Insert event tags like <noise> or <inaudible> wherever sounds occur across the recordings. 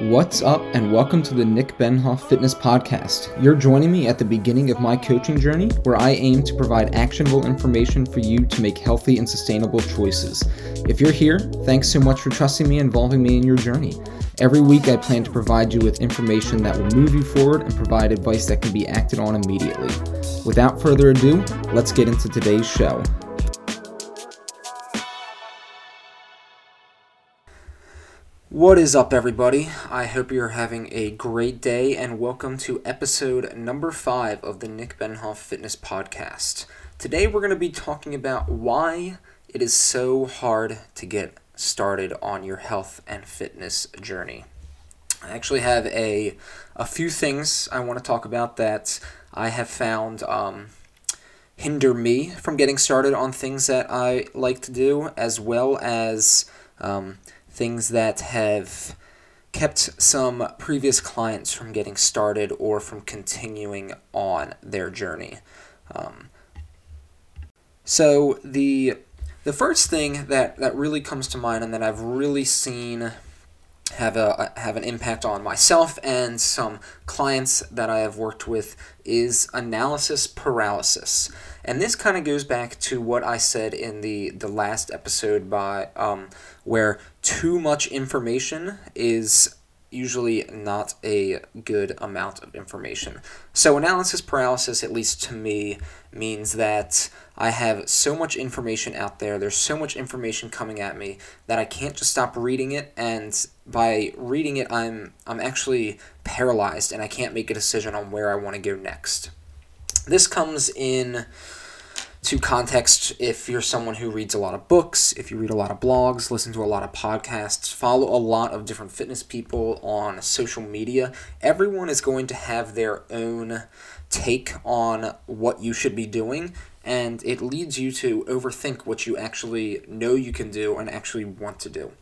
What's up, and welcome to the Nick Benhoff Fitness Podcast. You're joining me at the beginning of my coaching journey, where I aim to provide actionable information for you to make healthy and sustainable choices. If you're here, thanks so much for trusting me and involving me in your journey. Every week, I plan to provide you with information that will move you forward and provide advice that can be acted on immediately. Without further ado, let's get into today's show. What is up, everybody? I hope you're having a great day, and welcome to episode number five of the Nick Benhoff Fitness Podcast. Today, we're going to be talking about why it is so hard to get started on your health and fitness journey. I actually have a, a few things I want to talk about that I have found um, hinder me from getting started on things that I like to do, as well as um, things that have kept some previous clients from getting started or from continuing on their journey. Um, so the the first thing that, that really comes to mind and that I've really seen have a have an impact on myself and some clients that I have worked with is analysis paralysis. And this kind of goes back to what I said in the the last episode by um, where too much information is usually not a good amount of information. So analysis paralysis at least to me means that I have so much information out there, there's so much information coming at me that I can't just stop reading it and by reading it I'm I'm actually paralyzed and I can't make a decision on where I want to go next. This comes in to context if you're someone who reads a lot of books, if you read a lot of blogs, listen to a lot of podcasts, follow a lot of different fitness people on social media, everyone is going to have their own take on what you should be doing and it leads you to overthink what you actually know you can do and actually want to do.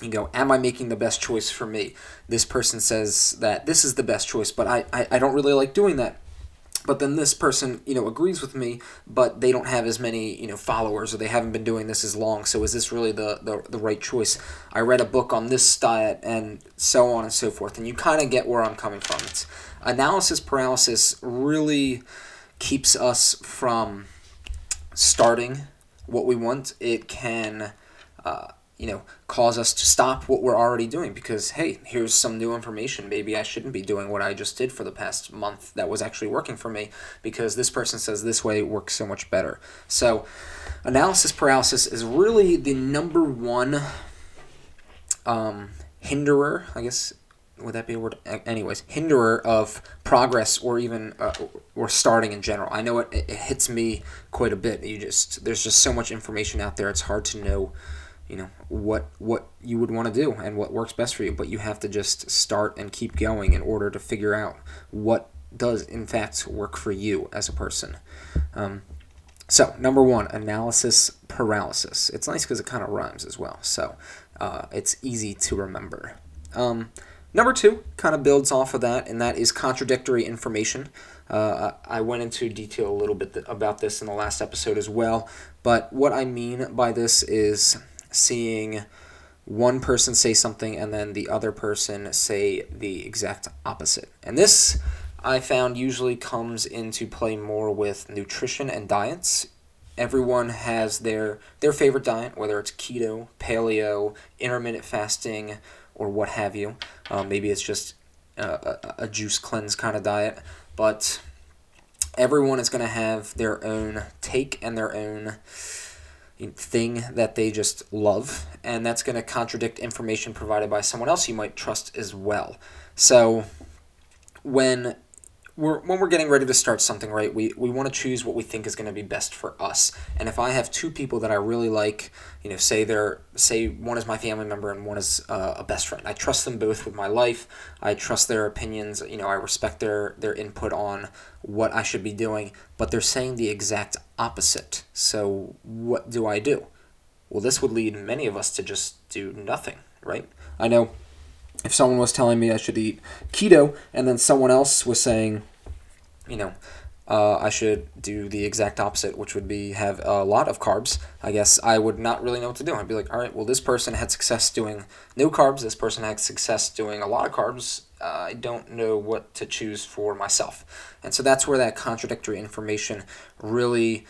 You go, am I making the best choice for me? This person says that this is the best choice, but I, I, I don't really like doing that. But then this person, you know, agrees with me, but they don't have as many, you know, followers or they haven't been doing this as long. So is this really the, the, the right choice? I read a book on this diet and so on and so forth. And you kind of get where I'm coming from. It's analysis paralysis really keeps us from starting what we want, it can, uh, you know, cause us to stop what we're already doing because, hey, here's some new information. Maybe I shouldn't be doing what I just did for the past month that was actually working for me because this person says this way works so much better. So, analysis paralysis is really the number one um, hinderer, I guess would that be a word? Anyways, hinderer of progress or even uh, or starting in general. I know it, it hits me quite a bit. You just there's just so much information out there. It's hard to know, you know, what what you would want to do and what works best for you. But you have to just start and keep going in order to figure out what does in fact work for you as a person. Um, so number one, analysis paralysis. It's nice because it kind of rhymes as well. So uh, it's easy to remember. Um, Number two kind of builds off of that, and that is contradictory information. Uh, I went into detail a little bit about this in the last episode as well, but what I mean by this is seeing one person say something and then the other person say the exact opposite. And this I found usually comes into play more with nutrition and diets. Everyone has their their favorite diet, whether it's keto, paleo, intermittent fasting, or what have you. Um, maybe it's just a, a, juice cleanse kind of diet, but everyone is going to have their own take and their own thing that they just love, and that's going to contradict information provided by someone else you might trust as well. So, when we're when we're getting ready to start something, right? We we want to choose what we think is going to be best for us. And if I have two people that I really like, you know, say they're say one is my family member and one is uh, a best friend. I trust them both with my life. I trust their opinions. You know, I respect their their input on what I should be doing. But they're saying the exact opposite. So what do I do? Well, this would lead many of us to just do nothing, right? I know if someone was telling me I should eat keto and then someone else was saying, you know, uh, I should do the exact opposite, which would be have a lot of carbs. I guess I would not really know what to do. I'd be like, all right, well, this person had success doing no carbs. This person had success doing a lot of carbs. Uh, I don't know what to choose for myself. And so that's where that contradictory information really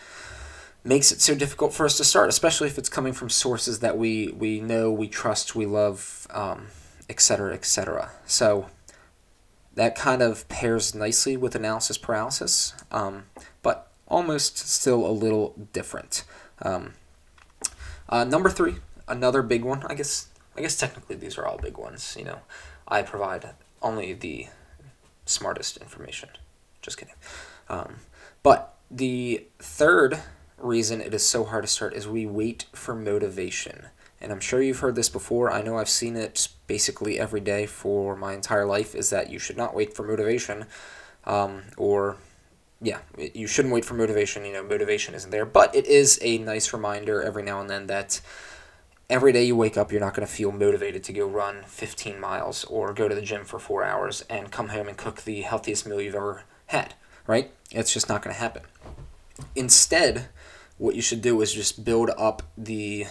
makes it so difficult for us to start, especially if it's coming from sources that we, we know, we trust, we love, um, et etc. So that kind of pairs nicely with analysis paralysis, um, but almost still a little different. Um, uh, number three, another big one. I guess I guess technically these are all big ones. You know, I provide only the smartest information. Just kidding. Um, but the third reason it is so hard to start is we wait for motivation. And I'm sure you've heard this before. I know I've seen it basically every day for my entire life is that you should not wait for motivation um, or yeah, you shouldn't wait for motivation. You know, motivation isn't there, but it is a nice reminder every now and then that every day you wake up, you're not going to feel motivated to go run 15 miles or go to the gym for four hours and come home and cook the healthiest meal you've ever had, right? It's just not going to happen. Instead, what you should do is just build up the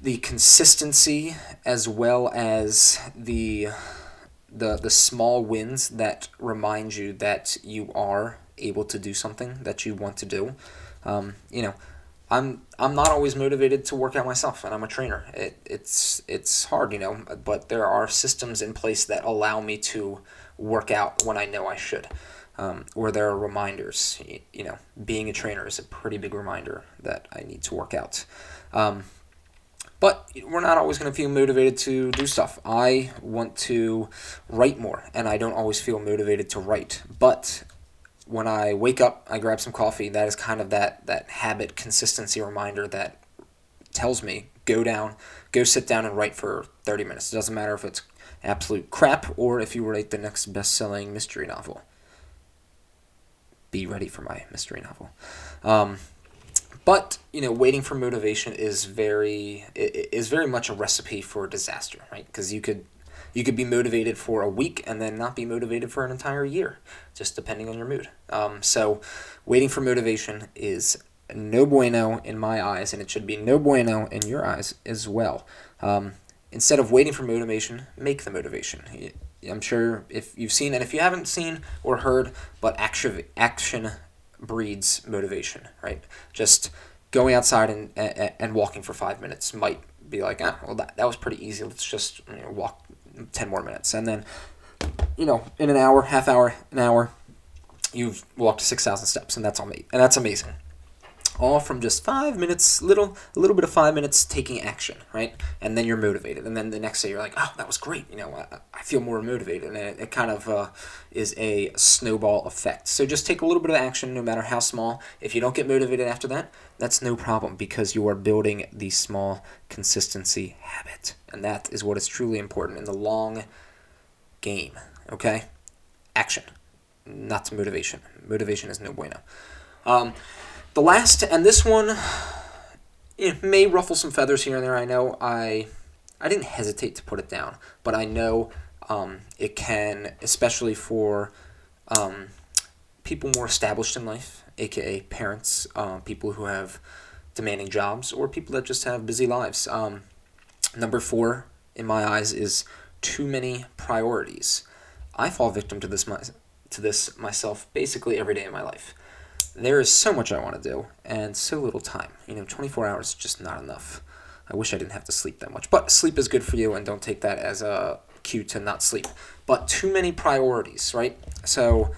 the consistency as well as the the the small wins that remind you that you are able to do something that you want to do. Um, you know, I'm I'm not always motivated to work out myself, and I'm a trainer. It, it's it's hard, you know, but there are systems in place that allow me to work out when I know I should um, where there are reminders. You know, being a trainer is a pretty big reminder that I need to work out. Um, but we're not always going to feel motivated to do stuff. I want to write more, and I don't always feel motivated to write. But when I wake up, I grab some coffee. That is kind of that that habit consistency reminder that tells me go down, go sit down and write for 30 minutes. It doesn't matter if it's absolute crap or if you write the next best-selling mystery novel be ready for my mystery novel. Um, but you know, waiting for motivation is very is very much a recipe for disaster, right? Because you could you could be motivated for a week and then not be motivated for an entire year, just depending on your mood. Um, so, waiting for motivation is no bueno in my eyes, and it should be no bueno in your eyes as well. Um, instead of waiting for motivation, make the motivation. I'm sure if you've seen, and if you haven't seen or heard, but action action breeds motivation, right? Just going outside and, and, and walking for five minutes might be like, ah, well, that, that was pretty easy. Let's just you know, walk 10 more minutes. And then, you know, in an hour, half hour, an hour, you've walked 6,000 steps, and that's, ama- and that's amazing all from just five minutes, little a little bit of five minutes taking action, right? And then you're motivated, and then the next day you're like, oh, that was great. You know, I, I feel more motivated, and it, it kind of uh, is a snowball effect. So just take a little bit of action, no matter how small. If you don't get motivated after that, that's no problem because you are building the small consistency habit, and that is what is truly important in the long game. Okay, action, not motivation. Motivation is no bueno. Um, the last, and this one, it may ruffle some feathers here and there. I know I, I didn't hesitate to put it down, but I know um, it can, especially for um, people more established in life, aka parents, uh, people who have demanding jobs, or people that just have busy lives. Um, number four, in my eyes, is too many priorities. I fall victim to this my, to this myself basically every day in my life there is so much I want to do and so little time. You know, 24 hours is just not enough. I wish I didn't have to sleep that much. But sleep is good for you, and don't take that as a cue to not sleep. But too many priorities, right? So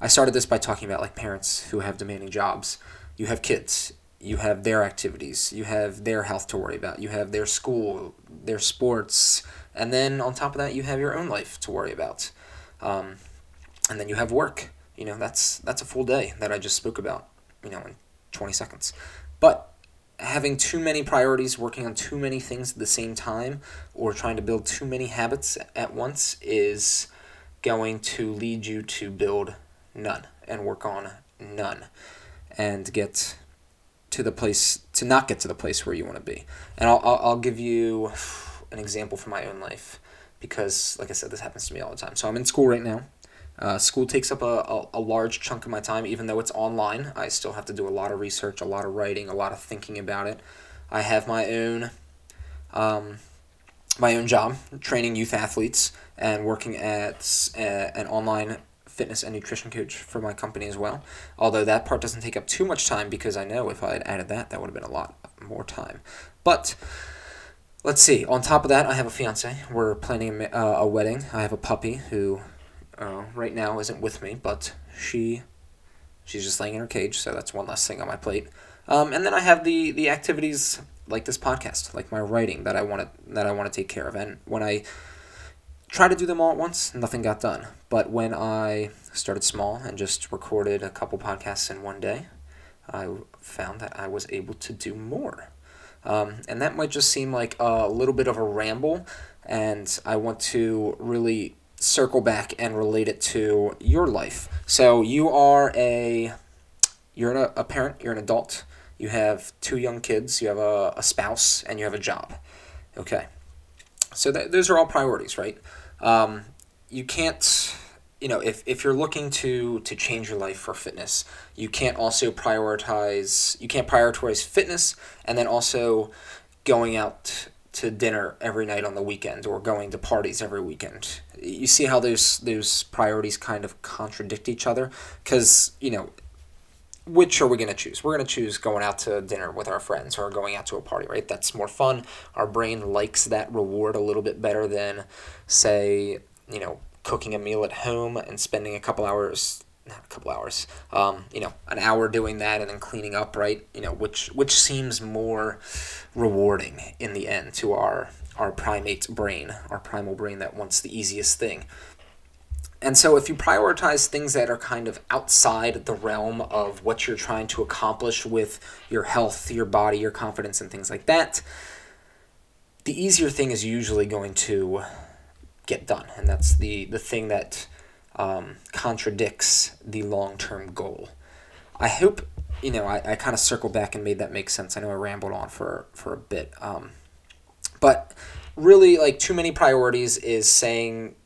I started this by talking about like parents who have demanding jobs. You have kids, you have their activities, you have their health to worry about, you have their school, their sports, and then on top of that, you have your own life to worry about. Um, and then you have work you know, that's that's a full day that I just spoke about, you know, in 20 seconds. But having too many priorities, working on too many things at the same time, or trying to build too many habits at once is going to lead you to build none and work on none and get to the place to not get to the place where you want to be. And I'll, I'll, I'll give you an example from my own life because, like I said, this happens to me all the time. So I'm in school right now Uh, school takes up a, a, a, large chunk of my time, even though it's online. I still have to do a lot of research, a lot of writing, a lot of thinking about it. I have my own, um, my own job, training youth athletes and working at an online fitness and nutrition coach for my company as well. Although that part doesn't take up too much time because I know if I had added that, that would have been a lot more time. But let's see. On top of that, I have a fiance. We're planning a, uh, a wedding. I have a puppy who uh, right now isn't with me, but she she's just laying in her cage, so that's one less thing on my plate. Um, and then I have the the activities like this podcast, like my writing that I want to that I want to take care of. And when I try to do them all at once, nothing got done. But when I started small and just recorded a couple podcasts in one day, I found that I was able to do more. Um, and that might just seem like a little bit of a ramble, and I want to really circle back and relate it to your life. So you are a you're a, a parent, you're an adult, you have two young kids, you have a, a spouse, and you have a job. Okay. So those are all priorities, right? Um, you can't you know if, if you're looking to to change your life for fitness you can't also prioritize you can't prioritize fitness and then also going out to dinner every night on the weekend or going to parties every weekend. You see how those those priorities kind of contradict each other because you know which are we going to choose? We're going to choose going out to dinner with our friends or going out to a party, right? That's more fun. Our brain likes that reward a little bit better than say, you know, cooking a meal at home and spending a couple hours not a couple hours, um, you know, an hour doing that and then cleaning up, right? You know, which which seems more rewarding in the end to our our primate brain, our primal brain that wants the easiest thing. And so if you prioritize things that are kind of outside the realm of what you're trying to accomplish with your health, your body, your confidence and things like that, the easier thing is usually going to get done. And that's the the thing that um, contradicts the long term goal. I hope you know I, I kind of circled back and made that make sense. I know I rambled on for for a bit, um, but really like too many priorities is saying. <sighs>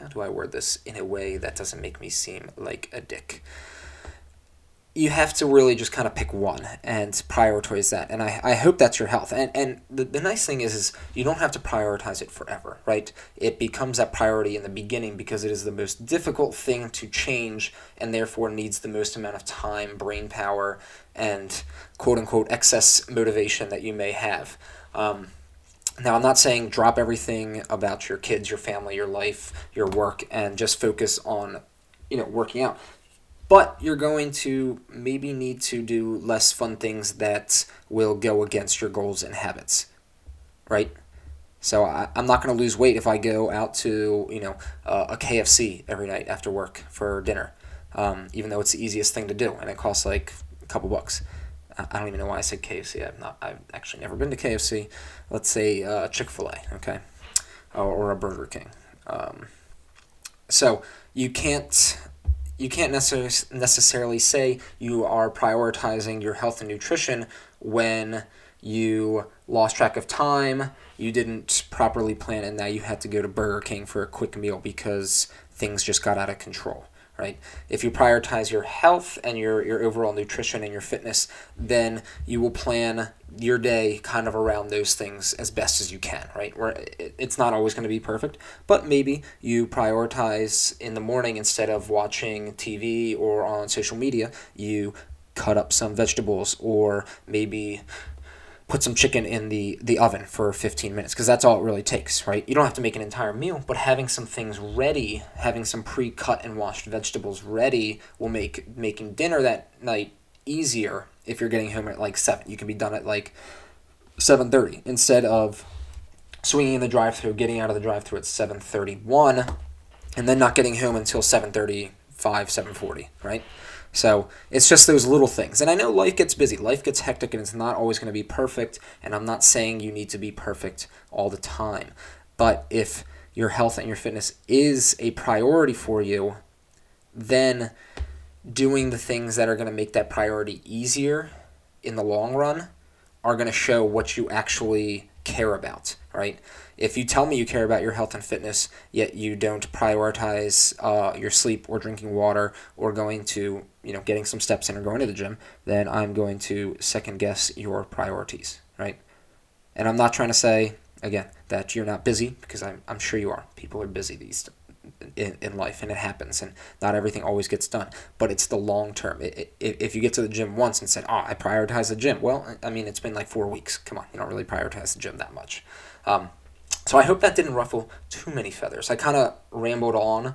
How do I word this in a way that doesn't make me seem like a dick? You have to really just kind of pick one and prioritize that. And I, I hope that's your health. And and the, the nice thing is is you don't have to prioritize it forever, right? It becomes that priority in the beginning because it is the most difficult thing to change and therefore needs the most amount of time, brain power, and quote unquote excess motivation that you may have. Um, now, I'm not saying drop everything about your kids, your family, your life, your work, and just focus on, you know, working out but you're going to maybe need to do less fun things that will go against your goals and habits, right? So I, I'm not going to lose weight if I go out to you know uh, a KFC every night after work for dinner, um, even though it's the easiest thing to do and it costs like a couple bucks. I don't even know why I said KFC. I've not. I've actually never been to KFC. Let's say uh, Chick Fil A, okay, or, or, a Burger King. Um, so you can't you can't necess- necessarily say you are prioritizing your health and nutrition when you lost track of time, you didn't properly plan, and now you had to go to Burger King for a quick meal because things just got out of control right? If you prioritize your health and your, your overall nutrition and your fitness, then you will plan your day kind of around those things as best as you can, right? Where it's not always going to be perfect, but maybe you prioritize in the morning instead of watching TV or on social media, you cut up some vegetables or maybe put some chicken in the, the oven for 15 minutes because that's all it really takes, right? You don't have to make an entire meal, but having some things ready, having some pre-cut and washed vegetables ready will make making dinner that night easier if you're getting home at like 7. You can be done at like 7:30 instead of swinging in the drive-through, getting out of the drive-through at 7:31 and then not getting home until 7:35, 7:40, right? So it's just those little things. And I know life gets busy, life gets hectic, and it's not always going to be perfect. And I'm not saying you need to be perfect all the time. But if your health and your fitness is a priority for you, then doing the things that are going to make that priority easier in the long run are going to show what you actually care about, right? If you tell me you care about your health and fitness, yet you don't prioritize uh, your sleep or drinking water or going to, you know, getting some steps in or going to the gym, then I'm going to second guess your priorities, right? And I'm not trying to say, again, that you're not busy because I'm, I'm sure you are. People are busy these in, in life and it happens and not everything always gets done but it's the long term it, it, if you get to the gym once and said oh i prioritize the gym well i mean it's been like four weeks come on you don't really prioritize the gym that much um, so I hope that didn't ruffle too many feathers. I kind of rambled on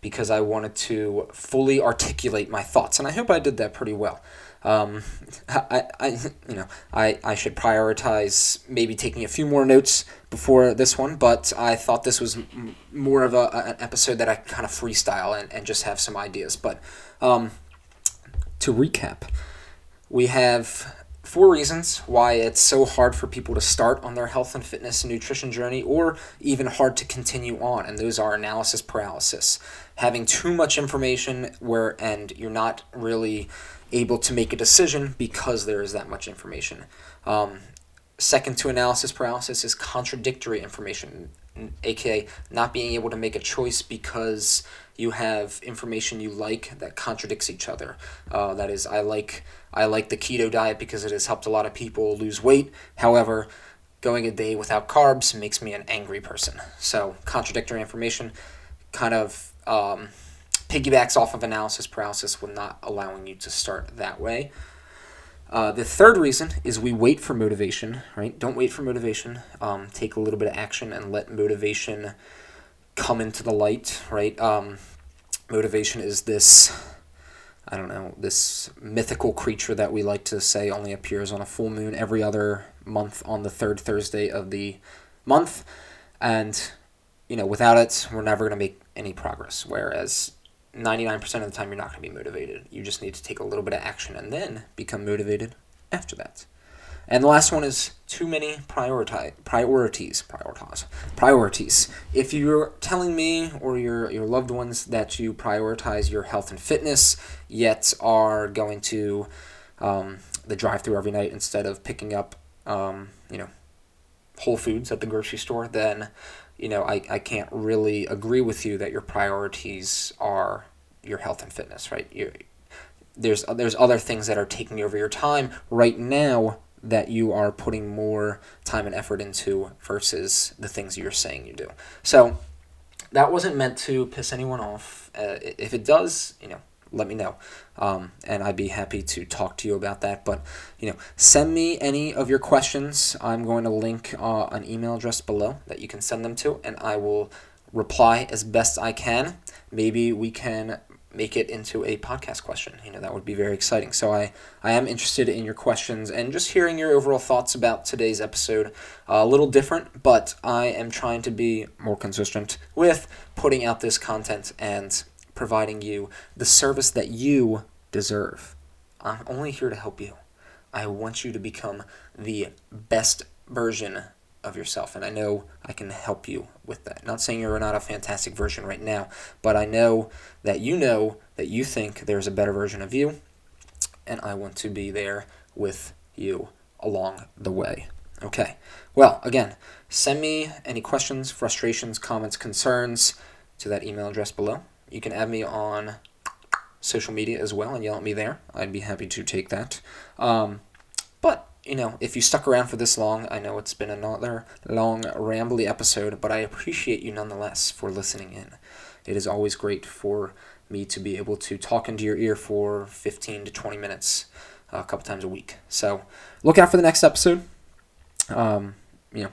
because I wanted to fully articulate my thoughts, and I hope I did that pretty well. Um, I, I, you know, I, I should prioritize maybe taking a few more notes before this one, but I thought this was m- more of a, an episode that I kind of freestyle and, and just have some ideas. But um, to recap, we have four reasons why it's so hard for people to start on their health and fitness and nutrition journey or even hard to continue on and those are analysis paralysis having too much information where and you're not really able to make a decision because there is that much information um, second to analysis paralysis is contradictory information aka not being able to make a choice because you have information you like that contradicts each other. Uh, that is, I like I like the keto diet because it has helped a lot of people lose weight. However, going a day without carbs makes me an angry person. So contradictory information kind of um, piggybacks off of analysis paralysis when not allowing you to start that way. Uh, the third reason is we wait for motivation, right? Don't wait for motivation. Um, take a little bit of action and let motivation come into the light, right? Um, motivation is this, I don't know, this mythical creature that we like to say only appears on a full moon every other month on the third Thursday of the month. And, you know, without it, we're never going to make any progress. Whereas 99% of the time, you're not going to be motivated. You just need to take a little bit of action and then become motivated after that. And the last one is too many prioritize, priorities. Prioritize. Priorities. If you're telling me or your, your loved ones that you prioritize your health and fitness, yet are going to um, the drive through every night instead of picking up, um, you know, Whole Foods at the grocery store, then you know, I, I can't really agree with you that your priorities are your health and fitness, right? you there's there's other things that are taking over your time right now that you are putting more time and effort into versus the things you're saying you do. So that wasn't meant to piss anyone off. Uh, if it does, you know, let me know. Um, and I'd be happy to talk to you about that. But, you know, send me any of your questions. I'm going to link uh, an email address below that you can send them to, and I will reply as best I can. Maybe we can make it into a podcast question. You know, that would be very exciting. So I, I am interested in your questions and just hearing your overall thoughts about today's episode. Uh, a little different, but I am trying to be more consistent with putting out this content and providing you the service that you deserve. I'm only here to help you. I want you to become the best version of yourself. And I know I can help you with that. Not saying you're not a fantastic version right now, but I know that you know that you think there's a better version of you. And I want to be there with you along the way. Okay. Well, again, send me any questions, frustrations, comments, concerns to that email address below. You can add me on social media as well and yell at me there. I'd be happy to take that. Um, but, you know, if you stuck around for this long, I know it's been another long, rambly episode, but I appreciate you nonetheless for listening in. It is always great for me to be able to talk into your ear for 15 to 20 minutes uh, a couple times a week. So look out for the next episode. Um, you know,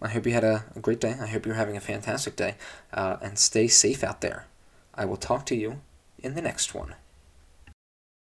I hope you had a, a, great day. I hope you're having a fantastic day. Uh, and stay safe out there. I will talk to you in the next one.